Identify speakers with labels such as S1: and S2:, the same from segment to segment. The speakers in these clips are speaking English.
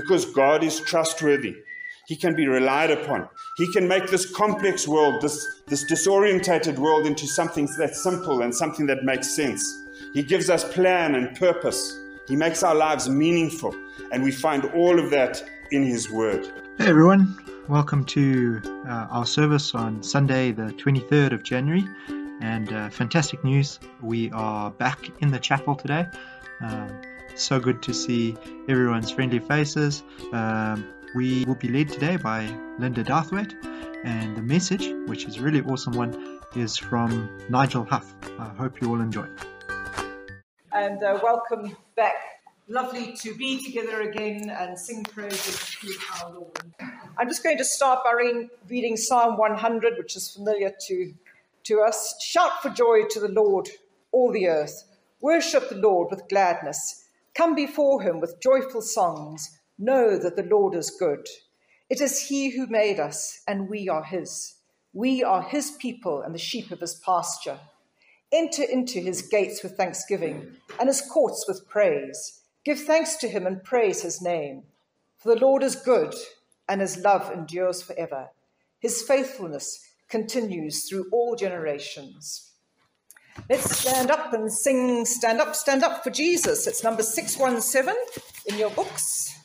S1: because God is trustworthy. He can be relied upon. He can make this complex world, this, this disorientated world, into something that's simple and something that makes sense. He gives us plan and purpose. He makes our lives meaningful. And we find all of that in His Word.
S2: Hey everyone, welcome to uh, our service on Sunday, the 23rd of January. And uh, fantastic news, we are back in the chapel today. Um, so good to see everyone's friendly faces. Um, we will be led today by Linda Darthwaite, and the message, which is a really awesome one, is from Nigel Huff. I hope you all enjoy.
S3: And uh, welcome back. Lovely to be together again and sing praises to our Lord. I'm just going to start by reading Psalm 100, which is familiar to, to us. Shout for joy to the Lord, all the earth. Worship the Lord with gladness. Come before him with joyful songs. Know that the Lord is good. It is he who made us, and we are his. We are his people and the sheep of his pasture. Enter into his gates with thanksgiving and his courts with praise. Give thanks to him and praise his name. For the Lord is good, and his love endures forever. His faithfulness continues through all generations. Let's stand up and sing Stand Up, Stand Up for Jesus. It's number 617 in your books.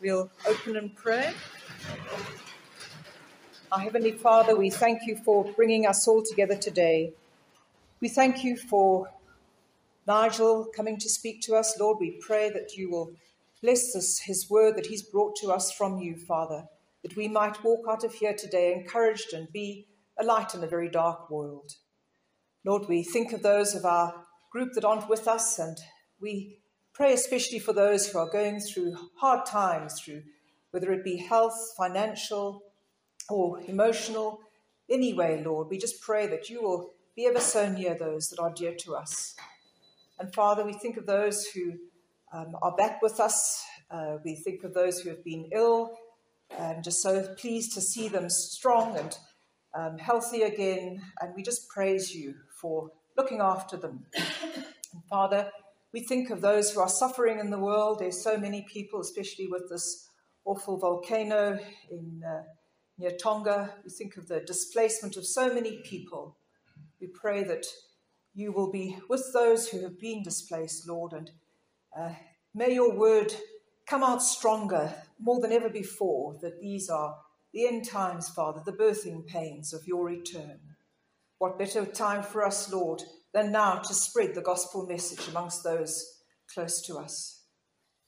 S3: We'll open in prayer. Our Heavenly Father, we thank you for bringing us all together today. We thank you for Nigel coming to speak to us. Lord, we pray that you will bless this, his word that he's brought to us from you, Father, that we might walk out of here today encouraged and be a light in a very dark world. Lord, we think of those of our group that aren't with us, and we Pray especially for those who are going through hard times, through whether it be health, financial, or emotional. Anyway, Lord, we just pray that you will be ever so near those that are dear to us. And Father, we think of those who um, are back with us. Uh, we think of those who have been ill, and just so pleased to see them strong and um, healthy again. And we just praise you for looking after them. Father, we think of those who are suffering in the world. There's so many people, especially with this awful volcano in uh, near Tonga. We think of the displacement of so many people. We pray that you will be with those who have been displaced, Lord, and uh, may your word come out stronger, more than ever before, that these are the end times, Father, the birthing pains of your return. What better time for us, Lord, than now to spread the gospel message amongst those close to us?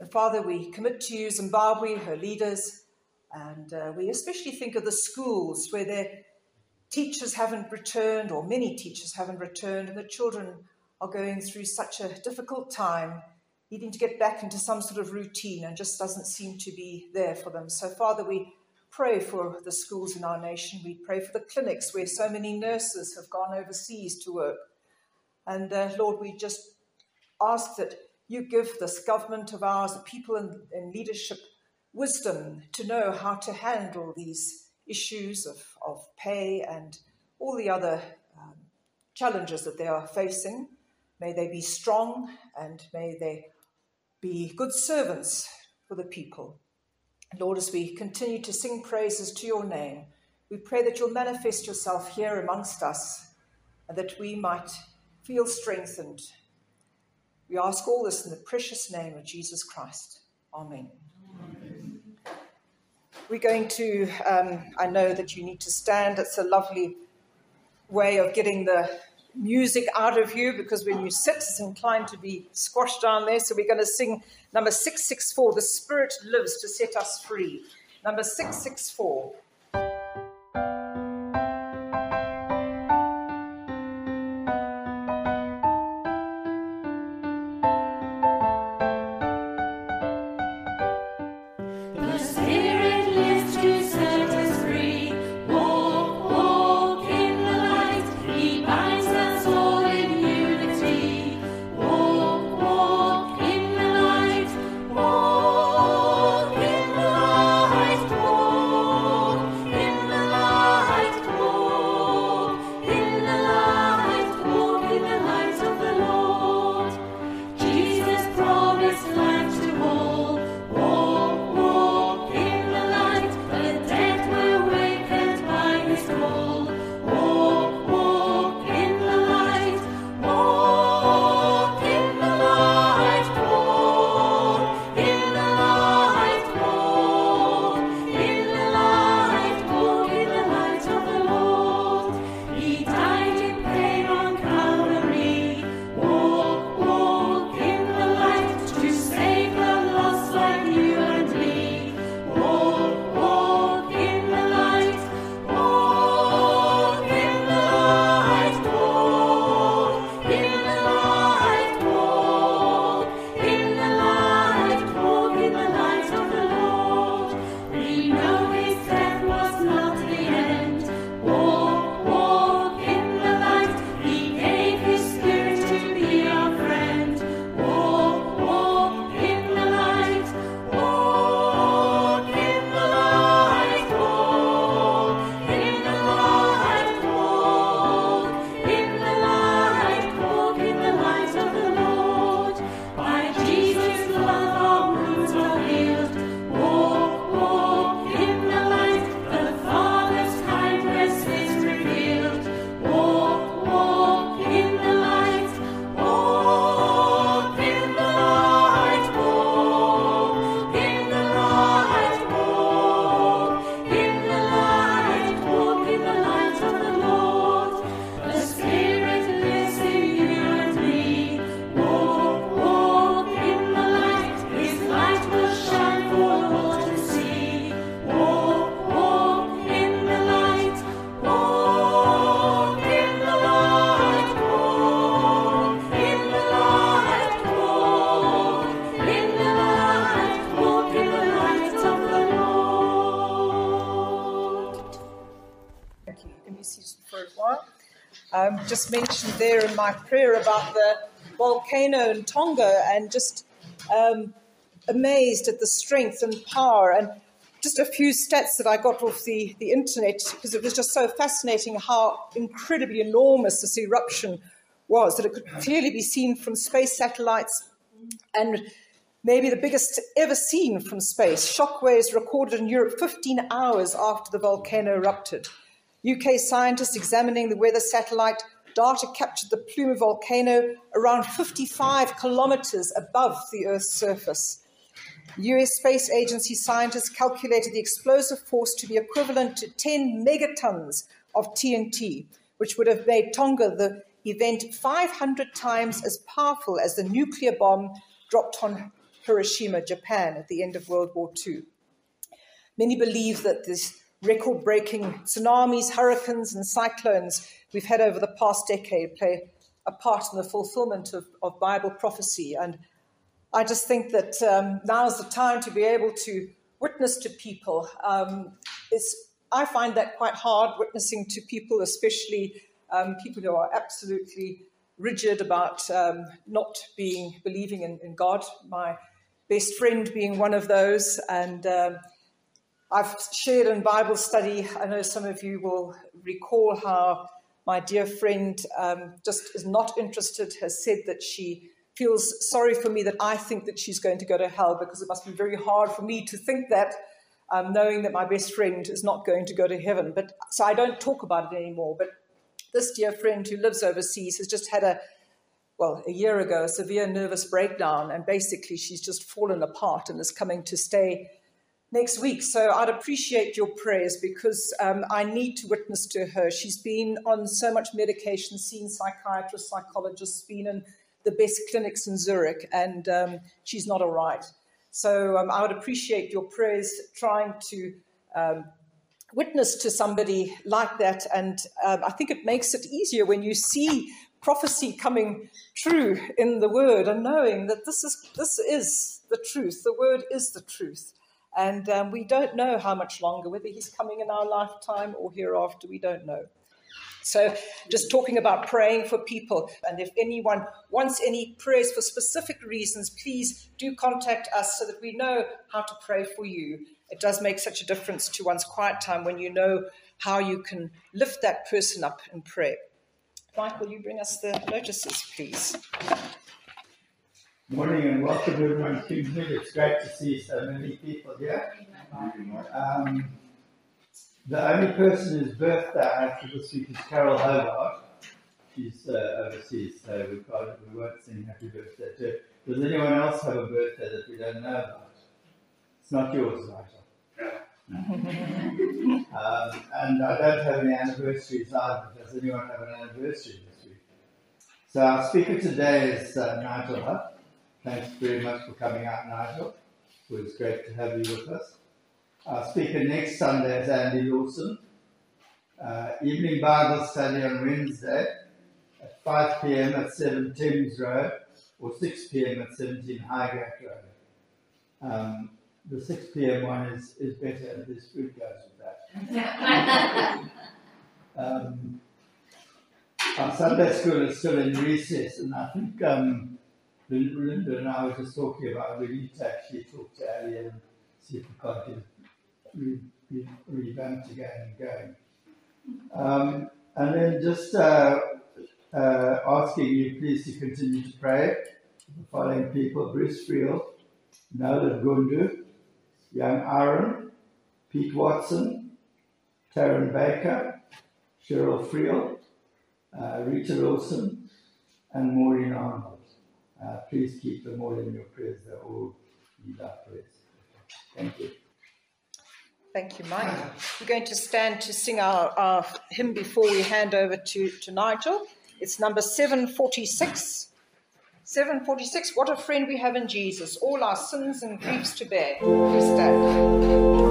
S3: And Father, we commit to you Zimbabwe, her leaders, and uh, we especially think of the schools where their teachers haven't returned, or many teachers haven't returned, and the children are going through such a difficult time, needing to get back into some sort of routine and just doesn't seem to be there for them. So, Father, we pray for the schools in our nation. We pray for the clinics where so many nurses have gone overseas to work. And uh, Lord, we just ask that you give this government of ours, the people in, in leadership, wisdom to know how to handle these issues of, of pay and all the other um, challenges that they are facing. May they be strong and may they be good servants for the people. Lord, as we continue to sing praises to your name, we pray that you'll manifest yourself here amongst us and that we might feel strengthened. We ask all this in the precious name of Jesus Christ. Amen. We're going to, um, I know that you need to stand. It's a lovely way of getting the music out of you because when you sit, it's inclined to be squashed down there. So we're going to sing number 664 The Spirit Lives to Set Us Free. Number 664.
S4: There in my prayer about the volcano in Tonga and just um, amazed at the strength and power and just a few stats that I got off the, the internet because it was just so fascinating how incredibly enormous this eruption was that it could clearly be seen from space satellites and maybe the biggest ever seen from space. Shockwaves recorded in Europe 15 hours after the volcano erupted. UK scientists examining the weather satellite data captured the Plume volcano around 55 kilometers above the Earth's surface. US Space Agency scientists calculated the explosive force to be equivalent to 10 megatons of TNT, which would have made Tonga the event 500 times as powerful as the nuclear bomb dropped on Hiroshima, Japan, at the end of World War II. Many believe that this record breaking tsunamis, hurricanes, and cyclones we've had over the past decade play a part in the fulfillment of, of Bible prophecy. And I just think that um, now is the time to be able to witness to people. Um, I find that quite hard, witnessing to people, especially um, people who are absolutely rigid about um, not being believing in, in, God. My best friend being one of those, and um, I've shared in Bible study. I know some of you will recall how my dear friend um, just is not interested. Has said that she feels sorry for me that I think that she's going to go to hell because it must be very hard for me to think that. Um, knowing that my best friend is not going to go to heaven. But so I don't talk about it anymore. But this dear friend who lives overseas has just had a, well, a year ago, a severe nervous breakdown, and basically she's just fallen apart and is coming to stay next week. So I'd appreciate your prayers because um, I need to witness to her. She's been on so much medication, seen psychiatrists, psychologists, been in the best clinics in Zurich, and um, she's not all right. So um, I would appreciate your prayers trying to um, witness to somebody like that. And um, I think it makes it easier when you see prophecy coming true in the word and knowing that this is, this is the truth. The word is the truth. And um, we don't know how much longer, whether he's coming in our lifetime or hereafter, we don't know. So, just talking about praying for people, and if anyone wants any prayers for specific reasons, please do contact us so that we know how to pray for you it does make such a difference to one's quiet time when you know how you can lift that person up in prayer. Mike, will you bring us the notices, please?
S5: Morning and welcome everyone to It's great to see so many people here. Um, the only person whose birthday after this week is Carol Hobart. She's uh, overseas, so we, we won't sing happy birthday to her. Does anyone else have a birthday that we don't know about? It's not yours, Nigel um, and I don't have any anniversaries either. Does anyone have an anniversary this week? So our speaker today is uh, Nigel Huff. Thanks very much for coming out, Nigel. It was great to have you with us. Our speaker next Sunday is Andy Lawson. Uh, evening Bible study on Wednesday at 5 p.m. at 7 Thames Road or 6 p.m. at 17 Highgate Road. Um, the 6 p.m. one is, is better, this food goes with that. um, our Sunday school is still in recess, and I think um, Linda and I were just talking about we need to actually talk to Ali and see if we can't get re- re- revamped again and going. Um, and then just uh, uh, asking you please to continue to pray for the following people Bruce Friel, Nolan Gundu, Young Aaron, Pete Watson, Taryn Baker, Cheryl Friel, uh, Rita Wilson, and Maureen Arnold. Uh, please keep them all in your prayers. They're all need our prayers. Thank you.
S4: Thank you, Mike. We're going to stand to sing our, our hymn before we hand over to, to Nigel. It's number 746. 746, what a friend we have in Jesus, all our sins and griefs to bear. Please stand.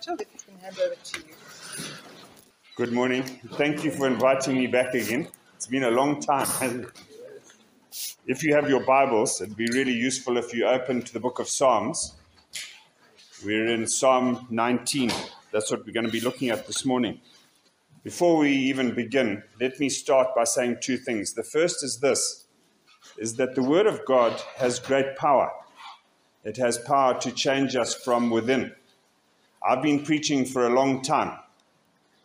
S4: Nigel, if can hand over to you.
S1: Good morning. Thank you for inviting me back again. It's been a long time. If you have your Bibles, it'd be really useful if you open to the book of Psalms. We're in Psalm 19. That's what we're going to be looking at this morning. Before we even begin, let me start by saying two things. The first is this is that the word of God has great power. It has power to change us from within. I've been preaching for a long time.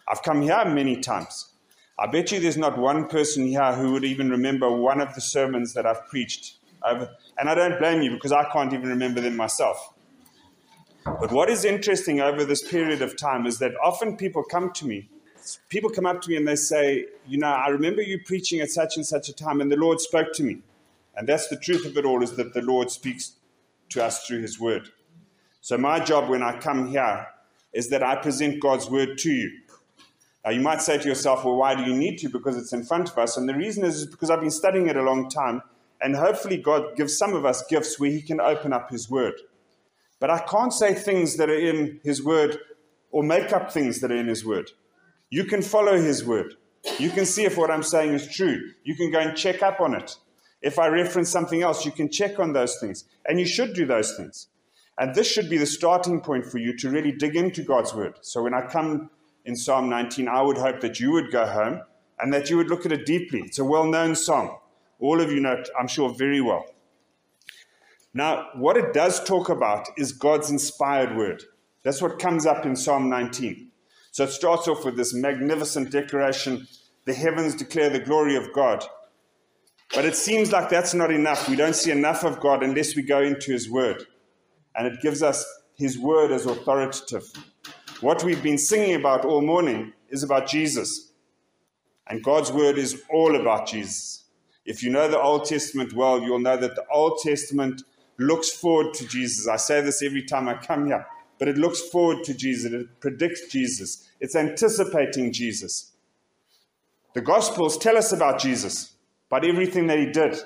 S1: I've come here many times. I bet you there's not one person here who would even remember one of the sermons that I've preached. Over, and I don't blame you because I can't even remember them myself. But what is interesting over this period of time is that often people come to me, people come up to me and they say, You know, I remember you preaching at such and such a time, and the Lord spoke to me. And that's the truth of it all is that the Lord speaks to us through his word. So my job when I come here is that I present God's word to you. Now you might say to yourself, well, why do you need to? Because it's in front of us. And the reason is, because I've been studying it a long time, and hopefully God gives some of us gifts where he can open up his word. But I can't say things that are in his word or make up things that are in his word. You can follow his word. You can see if what I'm saying is true. You can go and check up on it. If I reference something else, you can check on those things. And you should do those things. And this should be the starting point for you to really dig into God's word. So when I come in Psalm 19, I would hope that you would go home and that you would look at it deeply. It's a well known psalm. All of you know it, I'm sure, very well. Now, what it does talk about is God's inspired word. That's what comes up in Psalm 19. So it starts off with this magnificent declaration the heavens declare the glory of God. But it seems like that's not enough. We don't see enough of God unless we go into His Word. And it gives us His Word as authoritative. What we've been singing about all morning is about Jesus. And God's Word is all about Jesus. If you know the Old Testament well, you'll know that the Old Testament looks forward to Jesus. I say this every time I come here, but it looks forward to Jesus. It predicts Jesus. It's anticipating Jesus. The Gospels tell us about Jesus about everything that he did.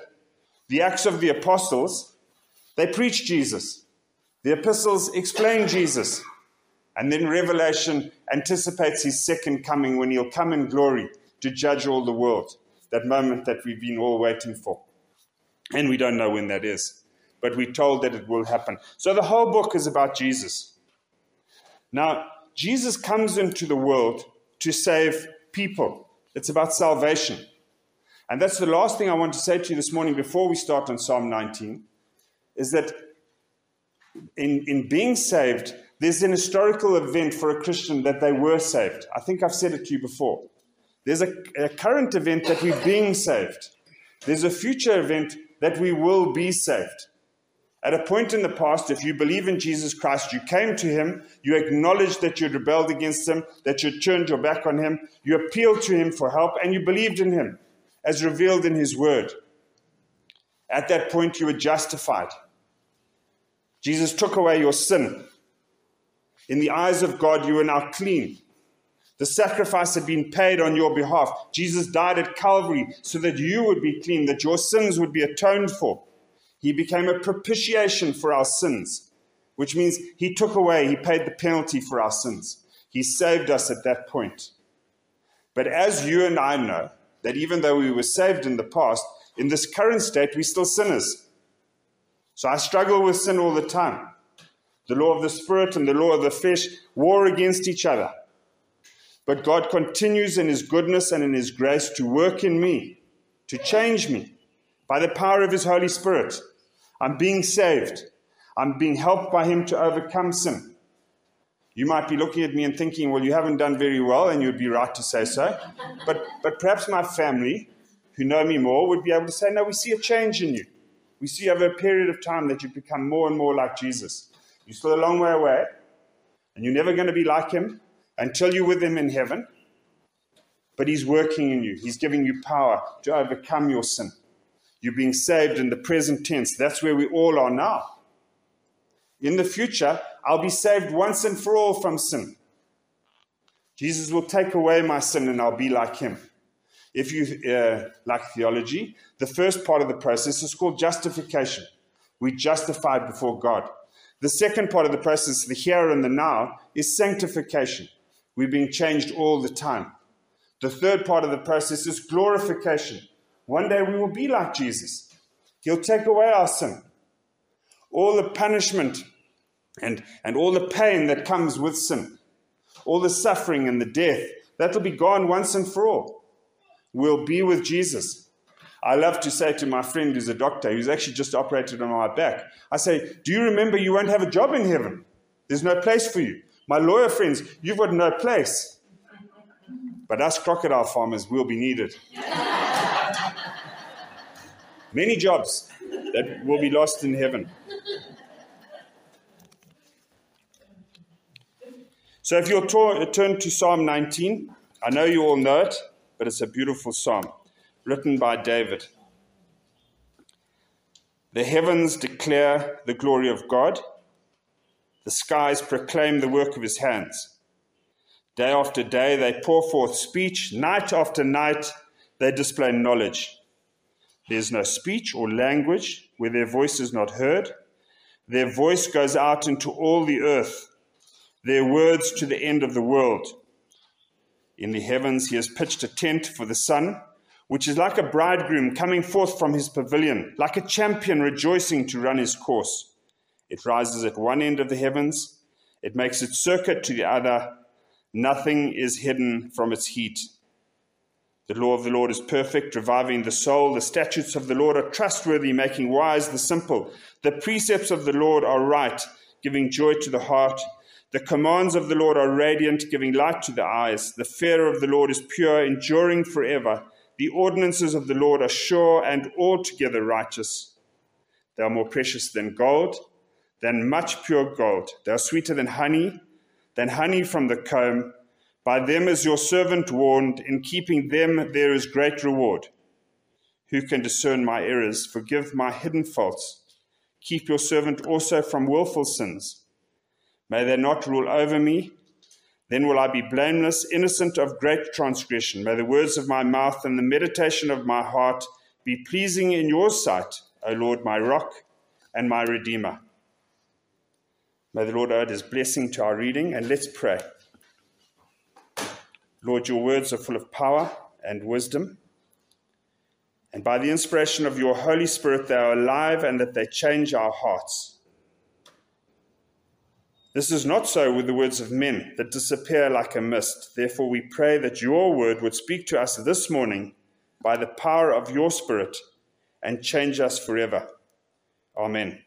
S1: The Acts of the Apostles, they preach Jesus. The epistles explain Jesus. And then Revelation anticipates his second coming when he'll come in glory to judge all the world. That moment that we've been all waiting for. And we don't know when that is. But we're told that it will happen. So the whole book is about Jesus. Now, Jesus comes into the world to save people. It's about salvation. And that's the last thing I want to say to you this morning before we start on Psalm 19 is that in, in being saved, there's an historical event for a Christian that they were saved. I think I've said it to you before. There's a, a current event that we're being saved. There's a future event that we will be saved. At a point in the past, if you believe in Jesus Christ, you came to Him, you acknowledged that you'd rebelled against Him, that you'd turned your back on Him, you appealed to Him for help, and you believed in Him as revealed in his word. At that point, you were justified. Jesus took away your sin. In the eyes of God, you are now clean. The sacrifice had been paid on your behalf. Jesus died at Calvary so that you would be clean, that your sins would be atoned for. He became a propitiation for our sins, which means he took away, he paid the penalty for our sins. He saved us at that point. But as you and I know, that even though we were saved in the past, in this current state, we're still sinners. So I struggle with sin all the time. The law of the Spirit and the law of the flesh war against each other. But God continues in His goodness and in His grace to work in me, to change me by the power of His Holy Spirit. I'm being saved. I'm being helped by Him to overcome sin. You might be looking at me and thinking, well, you haven't done very well, and you'd be right to say so. But, but perhaps my family, who know me more, would be able to say, no, we see a change in you. We see over a period of time that you become more and more like Jesus. You're still a long way away, and you're never going to be like him until you're with him in heaven. But he's working in you, he's giving you power to overcome your sin. You're being saved in the present tense. That's where we all are now. In the future, I'll be saved once and for all from sin. Jesus will take away my sin and I'll be like him. If you uh, like theology, the first part of the process is called justification. We justified before God. The second part of the process, the here and the now, is sanctification. We're being changed all the time. The third part of the process is glorification. One day we will be like Jesus. He'll take away our sin. All the punishment and, and all the pain that comes with sin, all the suffering and the death, that'll be gone once and for all. We'll be with Jesus. I love to say to my friend who's a doctor, who's actually just operated on my back, I say, Do you remember you won't have a job in heaven? There's no place for you. My lawyer friends, you've got no place. But us crocodile farmers will be needed. Many jobs that will be lost in heaven. So if you'll turn to Psalm 19, I know you all know it, but it's a beautiful psalm written by David. The heavens declare the glory of God, the skies proclaim the work of his hands. Day after day they pour forth speech, night after night they display knowledge. There is no speech or language where their voice is not heard. Their voice goes out into all the earth, their words to the end of the world. In the heavens he has pitched a tent for the sun which is like a bridegroom coming forth from his pavilion, like a champion rejoicing to run his course. It rises at one end of the heavens, it makes its circuit to the other. Nothing is hidden from its heat. The law of the Lord is perfect, reviving the soul. The statutes of the Lord are trustworthy, making wise the simple. The precepts of the Lord are right, giving joy to the heart. The commands of the Lord are radiant, giving light to the eyes. The fear of the Lord is pure, enduring forever. The ordinances of the Lord are sure and altogether righteous. They are more precious than gold, than much pure gold. They are sweeter than honey, than honey from the comb. By them is your servant warned. In keeping them there is great reward. Who can discern my errors? Forgive my hidden faults. Keep your servant also from wilful sins. May they not rule over me. Then will I be blameless, innocent of great transgression. May the words of my mouth and the meditation of my heart be pleasing in your sight, O Lord, my rock and my redeemer. May the Lord add his blessing to our reading, and let's pray. Lord, your words are full of power and wisdom. And by the inspiration of your Holy Spirit, they are alive and that they change our hearts. This is not so with the words of men that disappear like a mist. Therefore, we pray that your word would speak to us this morning by the power of your Spirit and change us forever. Amen.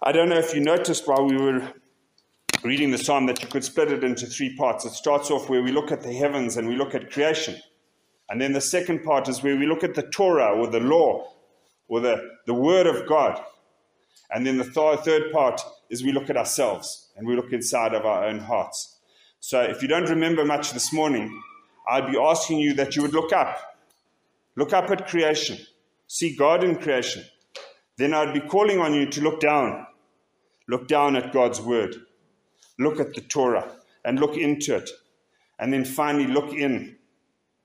S1: I don't know if you noticed while we were reading the psalm that you could split it into three parts. It starts off where we look at the heavens and we look at creation. And then the second part is where we look at the Torah or the law or the, the word of God. And then the th- third part is we look at ourselves and we look inside of our own hearts. So if you don't remember much this morning, I'd be asking you that you would look up. Look up at creation. See God in creation. Then I'd be calling on you to look down. Look down at God's word. Look at the Torah and look into it. And then finally look in.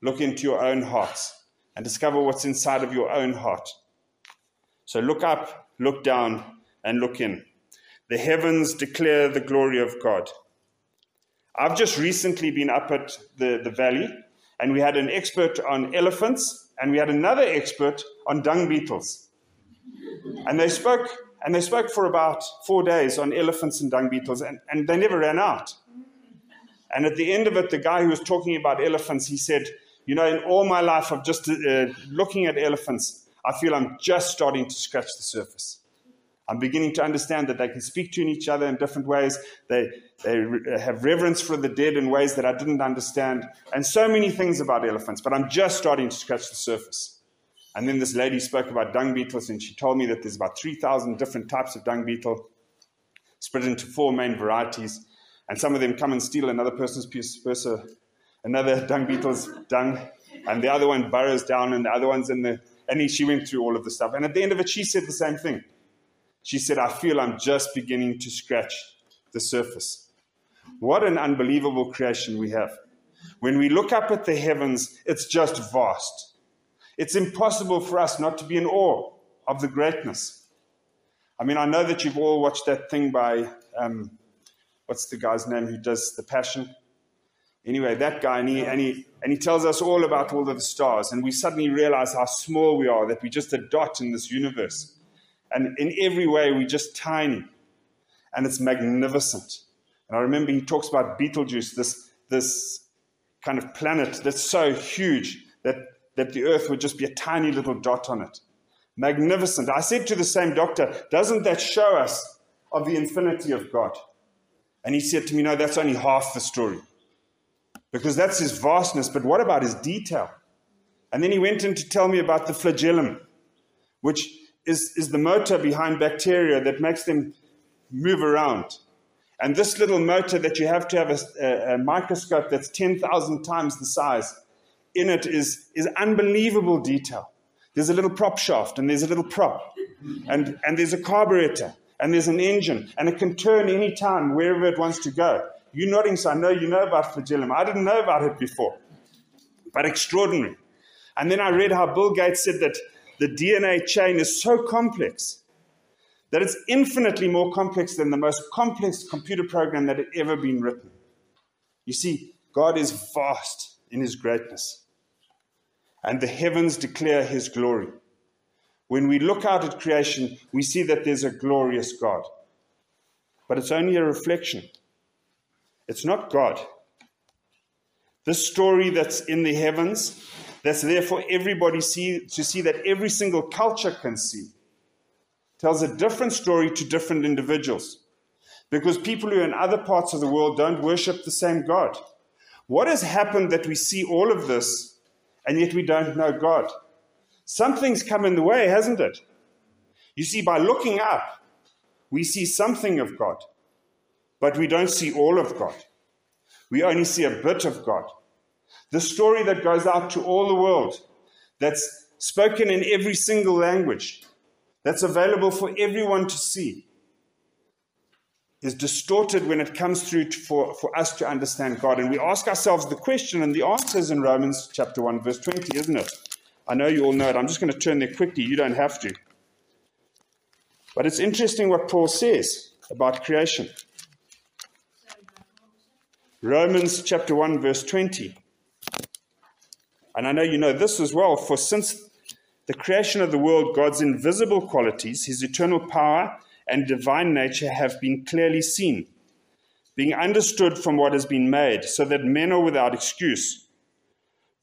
S1: Look into your own hearts and discover what's inside of your own heart. So look up look down, and look in. The heavens declare the glory of God. I've just recently been up at the, the valley, and we had an expert on elephants, and we had another expert on dung beetles. And they spoke, and they spoke for about four days on elephants and dung beetles, and, and they never ran out. And at the end of it, the guy who was talking about elephants, he said, You know, in all my life of just uh, looking at elephants, I feel I'm just starting to scratch the surface. I'm beginning to understand that they can speak to each other in different ways. They, they have reverence for the dead in ways that I didn't understand, and so many things about elephants, but I'm just starting to scratch the surface. And then this lady spoke about dung beetles, and she told me that there's about 3,000 different types of dung beetle, split into four main varieties. And some of them come and steal another person's piece, uh, another dung beetle's dung, and the other one burrows down, and the other one's in the and she went through all of the stuff. And at the end of it, she said the same thing. She said, I feel I'm just beginning to scratch the surface. What an unbelievable creation we have. When we look up at the heavens, it's just vast. It's impossible for us not to be in awe of the greatness. I mean, I know that you've all watched that thing by, um, what's the guy's name who does The Passion? Anyway, that guy, and he, and, he, and he tells us all about all of the stars, and we suddenly realize how small we are, that we're just a dot in this universe. And in every way, we're just tiny. And it's magnificent. And I remember he talks about Betelgeuse, this, this kind of planet that's so huge that, that the Earth would just be a tiny little dot on it. Magnificent. I said to the same doctor, Doesn't that show us of the infinity of God? And he said to me, No, that's only half the story. Because that's his vastness, but what about his detail? And then he went in to tell me about the flagellum, which is, is the motor behind bacteria that makes them move around. And this little motor that you have to have a, a, a microscope that's 10,000 times the size in it is, is unbelievable detail. There's a little prop shaft, and there's a little prop, and, and there's a carburetor, and there's an engine, and it can turn any time wherever it wants to go. Nodding, so I know you know about flagellum. I didn't know about it before, but extraordinary. And then I read how Bill Gates said that the DNA chain is so complex that it's infinitely more complex than the most complex computer program that had ever been written. You see, God is vast in his greatness, and the heavens declare his glory. When we look out at creation, we see that there's a glorious God, but it's only a reflection. It's not God. This story that's in the heavens that's there for everybody see, to see that every single culture can see. Tells a different story to different individuals. Because people who are in other parts of the world don't worship the same God. What has happened that we see all of this and yet we don't know God? Something's come in the way, hasn't it? You see, by looking up, we see something of God, but we don't see all of God. We only see a bit of God. The story that goes out to all the world, that's spoken in every single language, that's available for everyone to see, is distorted when it comes through to, for, for us to understand God. And we ask ourselves the question, and the answer is in Romans chapter 1, verse 20, isn't it? I know you all know it. I'm just going to turn there quickly. You don't have to. But it's interesting what Paul says about creation. Romans chapter 1, verse 20. And I know you know this as well, for since the creation of the world, God's invisible qualities, his eternal power and divine nature have been clearly seen, being understood from what has been made, so that men are without excuse.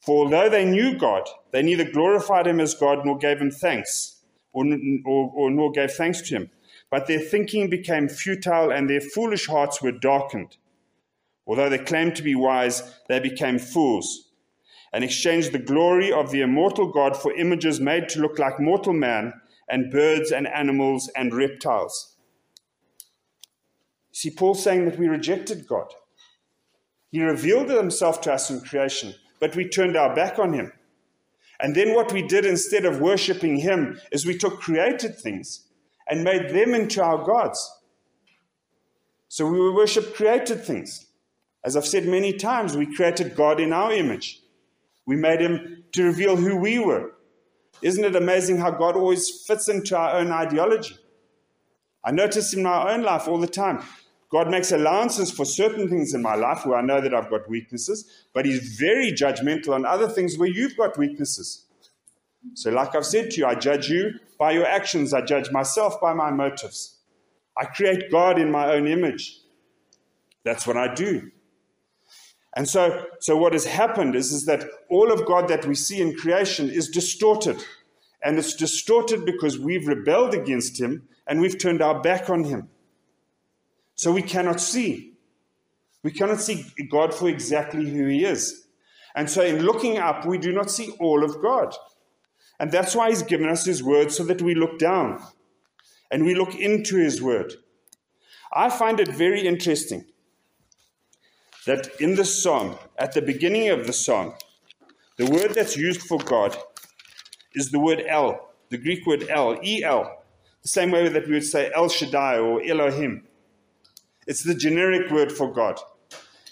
S1: For although they knew God, they neither glorified him as God nor gave him thanks, or, or, or nor gave thanks to him. But their thinking became futile and their foolish hearts were darkened. Although they claimed to be wise, they became fools and exchanged the glory of the immortal God for images made to look like mortal man and birds and animals and reptiles. See, Paul's saying that we rejected God. He revealed himself to us in creation, but we turned our back on him. And then what we did instead of worshiping him is we took created things and made them into our gods. So we worship created things. As I've said many times, we created God in our image. We made him to reveal who we were. Isn't it amazing how God always fits into our own ideology? I notice in my own life all the time. God makes allowances for certain things in my life where I know that I've got weaknesses, but He's very judgmental on other things where you've got weaknesses. So, like I've said to you, I judge you by your actions, I judge myself by my motives. I create God in my own image. That's what I do. And so, so what has happened is, is that all of God that we see in creation is distorted. And it's distorted because we've rebelled against Him and we've turned our back on Him. So we cannot see. We cannot see God for exactly who He is. And so, in looking up, we do not see all of God. And that's why He's given us His word so that we look down and we look into His word. I find it very interesting that in the psalm, at the beginning of the psalm, the word that's used for God is the word El, the Greek word El, E L, the same way that we would say El Shaddai or Elohim. It's the generic word for God.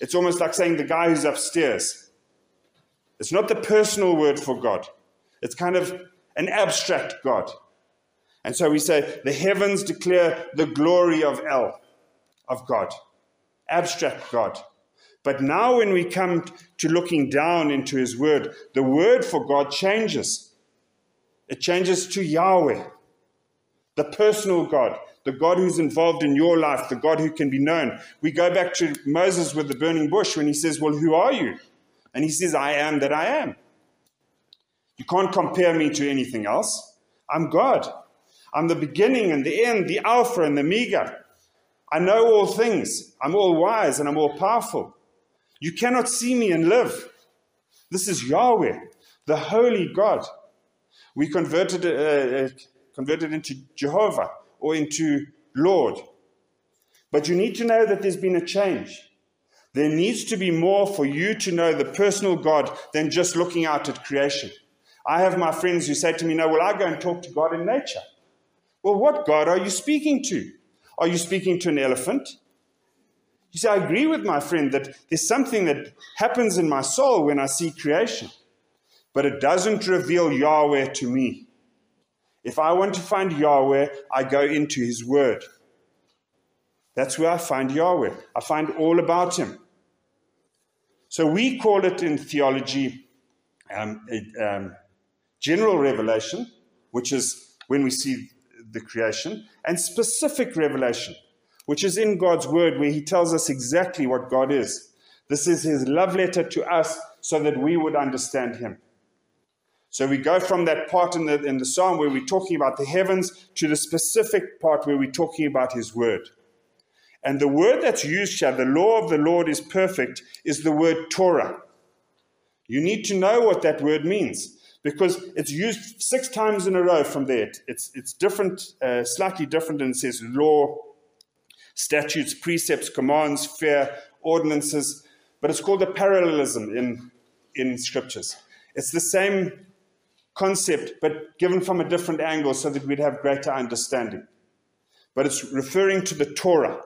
S1: It's almost like saying the guy who's upstairs. It's not the personal word for God, it's kind of an abstract God. And so we say the heavens declare the glory of El, of God, abstract God. But now, when we come to looking down into His Word, the word for God changes. It changes to Yahweh, the personal God, the God who's involved in your life, the God who can be known. We go back to Moses with the burning bush when he says, Well, who are you? And he says, I am that I am. You can't compare me to anything else. I'm God. I'm the beginning and the end, the Alpha and the Omega. I know all things. I'm all wise and I'm all powerful. You cannot see me and live. This is Yahweh, the holy God. We converted, uh, uh, converted into Jehovah or into Lord. But you need to know that there's been a change. There needs to be more for you to know the personal God than just looking out at creation. I have my friends who say to me, No, well, I go and talk to God in nature. Well, what God are you speaking to? Are you speaking to an elephant? You see, I agree with my friend that there's something that happens in my soul when I see creation, but it doesn't reveal Yahweh to me. If I want to find Yahweh, I go into His Word. That's where I find Yahweh. I find all about Him. So we call it in theology um, um, general revelation, which is when we see the creation, and specific revelation, which is in God's Word, where He tells us exactly what God is. This is His love letter to us so that we would understand Him. So we go from that part in the, in the psalm where we're talking about the heavens to the specific part where we're talking about his word. And the word that's used here, the law of the Lord is perfect, is the word Torah. You need to know what that word means because it's used six times in a row from there. It's, it's different, uh, slightly different, and it says law, statutes, precepts, commands, fear, ordinances, but it's called a parallelism in, in scriptures. It's the same concept, but given from a different angle so that we'd have greater understanding. But it's referring to the Torah.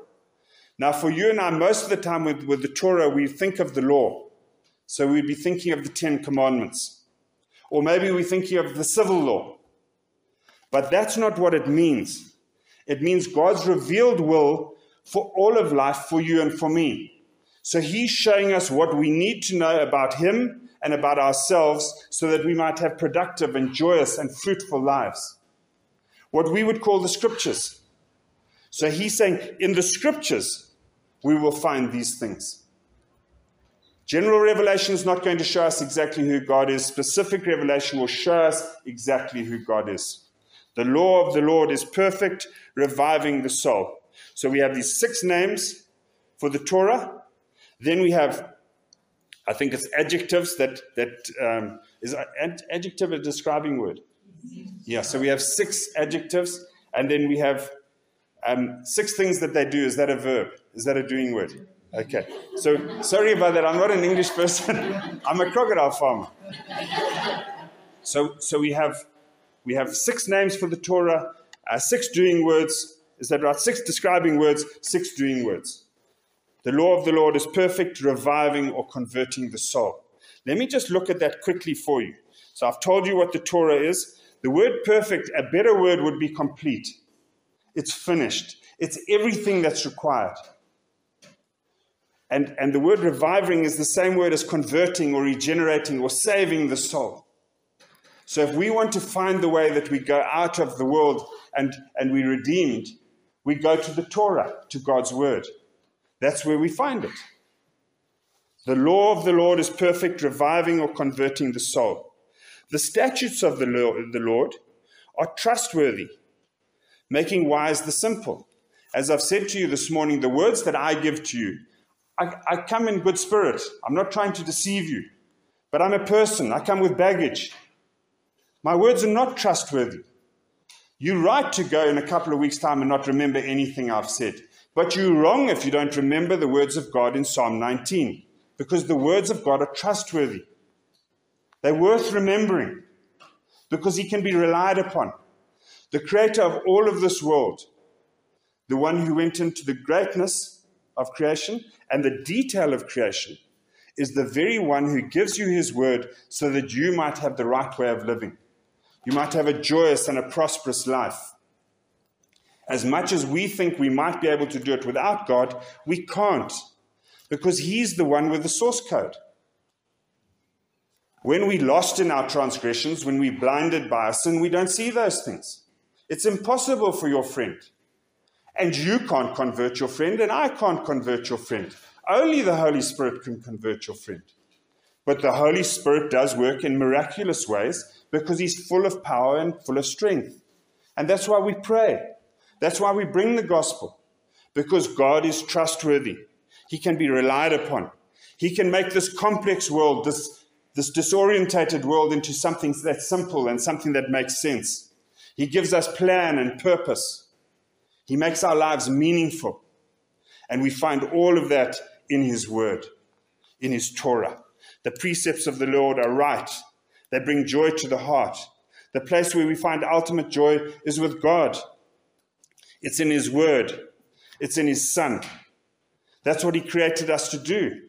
S1: Now, for you and I, most of the time with, with the Torah, we think of the law. So we'd be thinking of the Ten Commandments. Or maybe we're thinking of the civil law. But that's not what it means. It means God's revealed will for all of life, for you and for me. So He's showing us what we need to know about Him and about ourselves so that we might have productive and joyous and fruitful lives. What we would call the scriptures. So he's saying, in the scriptures, we will find these things. General revelation is not going to show us exactly who God is. Specific revelation will show us exactly who God is. The law of the Lord is perfect, reviving the soul. So we have these six names for the Torah. Then we have I think it's adjectives that that um, is ad- adjective a describing word. Yeah. So we have six adjectives, and then we have um, six things that they do. Is that a verb? Is that a doing word? Okay. So sorry about that. I'm not an English person. I'm a crocodile farmer. So so we have we have six names for the Torah, uh, six doing words. Is that right? Six describing words, six doing words. The law of the Lord is perfect, reviving or converting the soul. Let me just look at that quickly for you. So I've told you what the Torah is. The word perfect, a better word would be complete. It's finished. It's everything that's required. And, and the word reviving is the same word as converting or regenerating or saving the soul. So if we want to find the way that we go out of the world and, and we're redeemed, we go to the Torah, to God's word. That's where we find it. The law of the Lord is perfect, reviving or converting the soul. The statutes of the Lord are trustworthy, making wise the simple. As I've said to you this morning, the words that I give to you, I, I come in good spirit. I'm not trying to deceive you, but I'm a person. I come with baggage. My words are not trustworthy. You're right to go in a couple of weeks' time and not remember anything I've said. But you're wrong if you don't remember the words of God in Psalm 19, because the words of God are trustworthy. They're worth remembering, because He can be relied upon. The creator of all of this world, the one who went into the greatness of creation and the detail of creation, is the very one who gives you His word so that you might have the right way of living. You might have a joyous and a prosperous life. As much as we think we might be able to do it without God, we can't because He's the one with the source code. When we lost in our transgressions, when we're blinded by our sin, we don't see those things. It's impossible for your friend. And you can't convert your friend, and I can't convert your friend. Only the Holy Spirit can convert your friend. But the Holy Spirit does work in miraculous ways because He's full of power and full of strength. And that's why we pray. That's why we bring the gospel. Because God is trustworthy. He can be relied upon. He can make this complex world, this, this disorientated world, into something that's simple and something that makes sense. He gives us plan and purpose. He makes our lives meaningful. And we find all of that in His Word, in His Torah. The precepts of the Lord are right, they bring joy to the heart. The place where we find ultimate joy is with God. It's in His Word, it's in His Son. That's what He created us to do,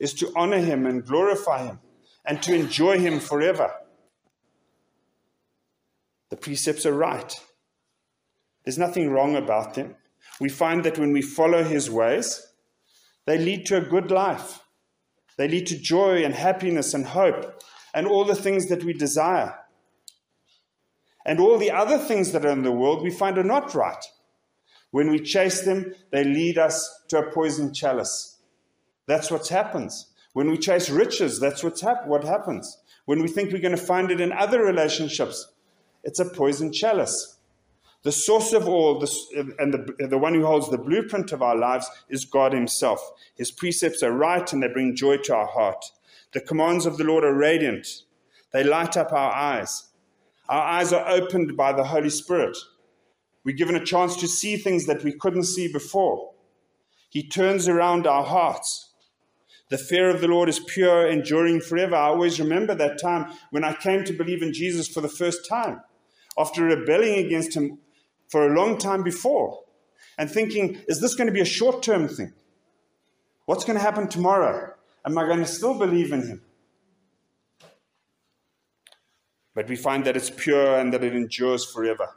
S1: is to honor Him and glorify Him and to enjoy Him forever. The precepts are right. There's nothing wrong about them. We find that when we follow His ways, they lead to a good life. They lead to joy and happiness and hope and all the things that we desire. And all the other things that are in the world we find are not right. When we chase them, they lead us to a poisoned chalice. That's what happens. When we chase riches, that's what's hap- what happens. When we think we're going to find it in other relationships, it's a poisoned chalice. The source of all, this, and the, the one who holds the blueprint of our lives, is God Himself. His precepts are right and they bring joy to our heart. The commands of the Lord are radiant, they light up our eyes. Our eyes are opened by the Holy Spirit. We're given a chance to see things that we couldn't see before. He turns around our hearts. The fear of the Lord is pure, enduring forever. I always remember that time when I came to believe in Jesus for the first time. After rebelling against Him for a long time before and thinking, is this going to be a short term thing? What's going to happen tomorrow? Am I going to still believe in him? But we find that it's pure and that it endures forever.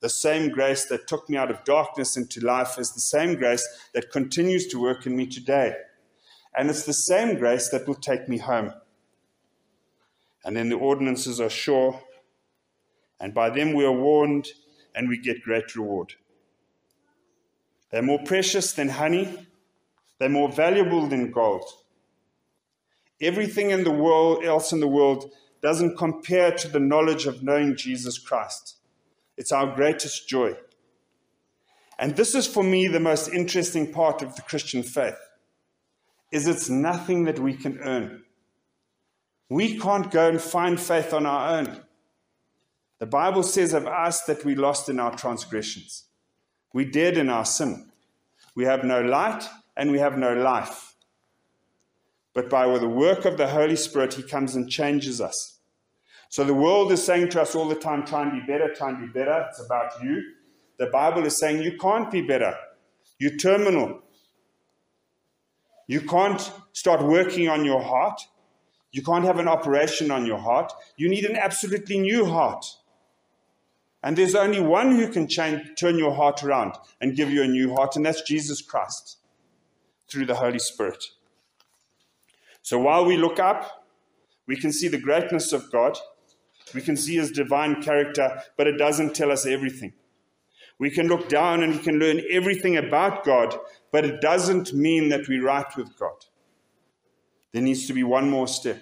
S1: The same grace that took me out of darkness into life is the same grace that continues to work in me today. And it's the same grace that will take me home. And then the ordinances are sure, and by them we are warned and we get great reward. They're more precious than honey, they're more valuable than gold. Everything in the world, else in the world doesn't compare to the knowledge of knowing Jesus Christ. It's our greatest joy. And this is for me the most interesting part of the Christian faith is it's nothing that we can earn. We can't go and find faith on our own. The Bible says of us that we lost in our transgressions. We dead in our sin. We have no light and we have no life. But by the work of the Holy Spirit, He comes and changes us. So the world is saying to us all the time, try and be better, try and be better. It's about you. The Bible is saying you can't be better. You're terminal. You can't start working on your heart. You can't have an operation on your heart. You need an absolutely new heart. And there's only one who can change, turn your heart around and give you a new heart, and that's Jesus Christ through the Holy Spirit. So while we look up, we can see the greatness of God, we can see his divine character, but it doesn't tell us everything. We can look down and we can learn everything about God, but it doesn't mean that we're right with God. There needs to be one more step,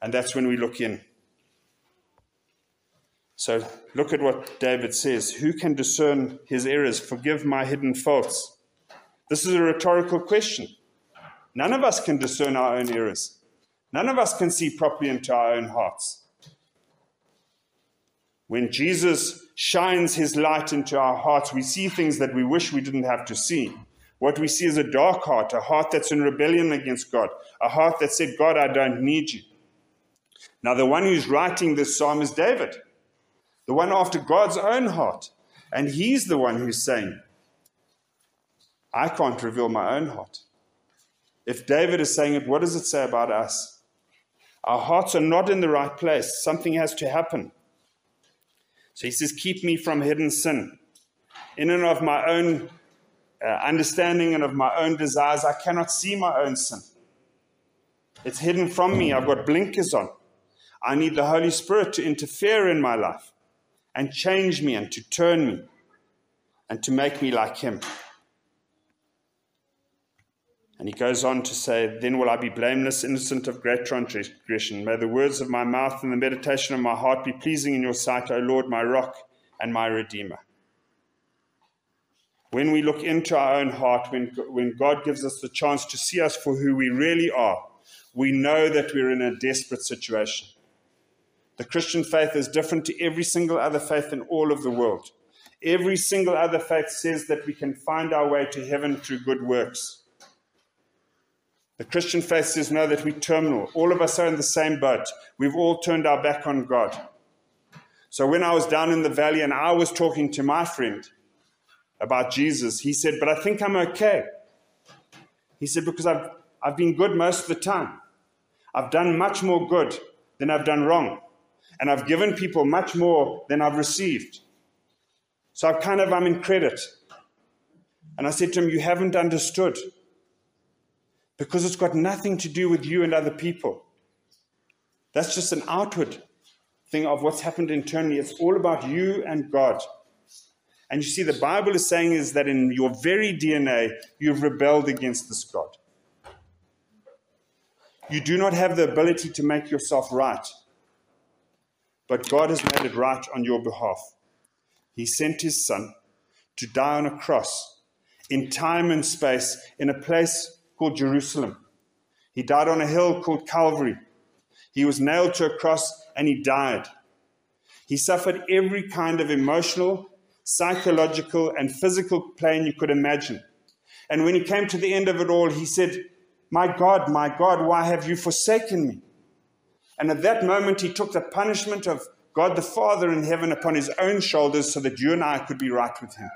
S1: and that's when we look in. So look at what David says Who can discern his errors? Forgive my hidden faults. This is a rhetorical question. None of us can discern our own errors. None of us can see properly into our own hearts. When Jesus shines his light into our hearts, we see things that we wish we didn't have to see. What we see is a dark heart, a heart that's in rebellion against God, a heart that said, God, I don't need you. Now, the one who's writing this psalm is David the one after God's own heart. And he's the one who's saying, I can't reveal my own heart. If David is saying it, what does it say about us? Our hearts are not in the right place. Something has to happen. So he says, Keep me from hidden sin. In and of my own uh, understanding and of my own desires, I cannot see my own sin. It's hidden from me. I've got blinkers on. I need the Holy Spirit to interfere in my life and change me and to turn me and to make me like Him. And he goes on to say, Then will I be blameless, innocent of great transgression. May the words of my mouth and the meditation of my heart be pleasing in your sight, O Lord, my rock and my redeemer. When we look into our own heart, when, when God gives us the chance to see us for who we really are, we know that we're in a desperate situation. The Christian faith is different to every single other faith in all of the world. Every single other faith says that we can find our way to heaven through good works. The Christian faith says no, that we're terminal. All of us are in the same boat. We've all turned our back on God. So when I was down in the valley and I was talking to my friend about Jesus, he said, But I think I'm okay. He said, Because I've, I've been good most of the time. I've done much more good than I've done wrong. And I've given people much more than I've received. So I've kind of, I'm in credit. And I said to him, You haven't understood because it's got nothing to do with you and other people. That's just an outward thing of what's happened internally. It's all about you and God. And you see, the Bible is saying is that in your very DNA, you've rebelled against this God. You do not have the ability to make yourself right, but God has made it right on your behalf. He sent his son to die on a cross in time and space in a place called Jerusalem. He died on a hill called Calvary. He was nailed to a cross and he died. He suffered every kind of emotional, psychological, and physical pain you could imagine. And when he came to the end of it all, he said, My God, my God, why have you forsaken me? And at that moment, he took the punishment of God the Father in heaven upon his own shoulders so that you and I could be right with him.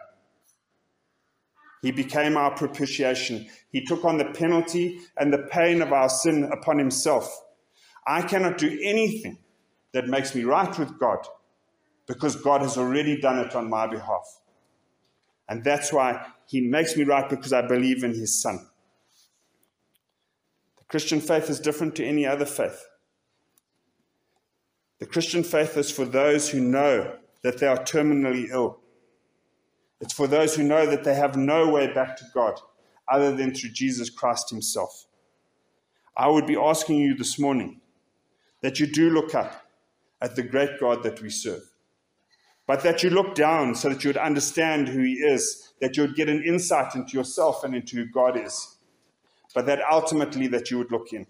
S1: He became our propitiation. He took on the penalty and the pain of our sin upon himself. I cannot do anything that makes me right with God because God has already done it on my behalf. And that's why he makes me right because I believe in his son. The Christian faith is different to any other faith. The Christian faith is for those who know that they are terminally ill it's for those who know that they have no way back to God other than through Jesus Christ Himself. I would be asking you this morning that you do look up at the great God that we serve, but that you look down so that you would understand who He is, that you would get an insight into yourself and into who God is, but that ultimately that you would look in.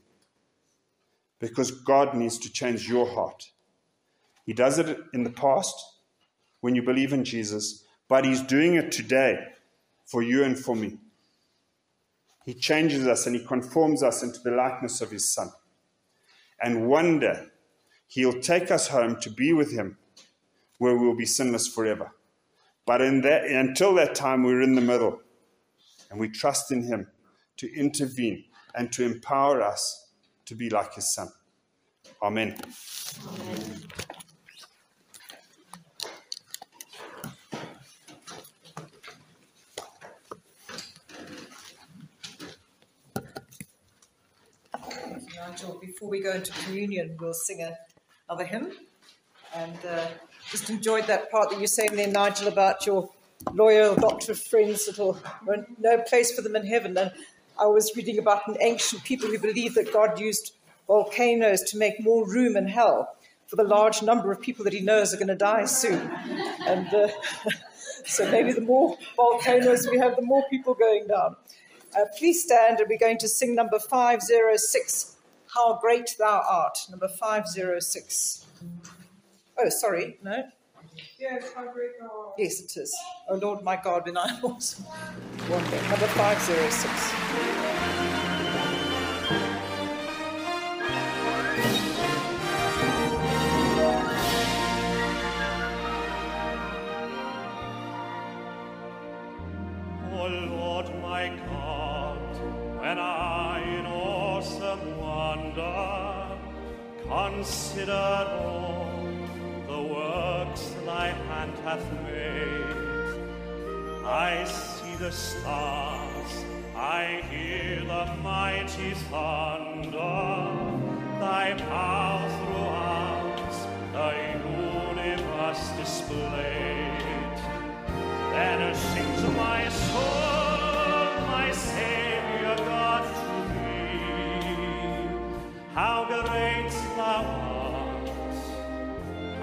S1: Because God needs to change your heart. He does it in the past when you believe in Jesus, but He's doing it today for you and for me. He changes us and He conforms us into the likeness of His Son. And one day, He'll take us home to be with Him where we'll be sinless forever. But that, until that time, we're in the middle and we trust in Him to intervene and to empower us to be like His Son. Amen. Amen.
S4: Before we go into communion, we'll sing another hymn. And uh, just enjoyed that part that you're saying there, Nigel, about your loyal doctor friends that will no place for them in heaven. And I was reading about an ancient people who believed that God used volcanoes to make more room in hell for the large number of people that he knows are going to die soon. And uh, so maybe the more volcanoes we have, the more people going down. Uh, please stand, and we're going to sing number 506 how Great Thou Art, number 506. Oh, sorry, no?
S6: Yes, how great thou art.
S4: Yes, it is. Oh Lord my God, when I was wondering. Number 506.
S7: Consider all the works thy hand hath made. I see the stars, I hear the mighty thunder, thy power throughout the universe displayed. Then sings my soul, my Savior God to thee. How great thou art,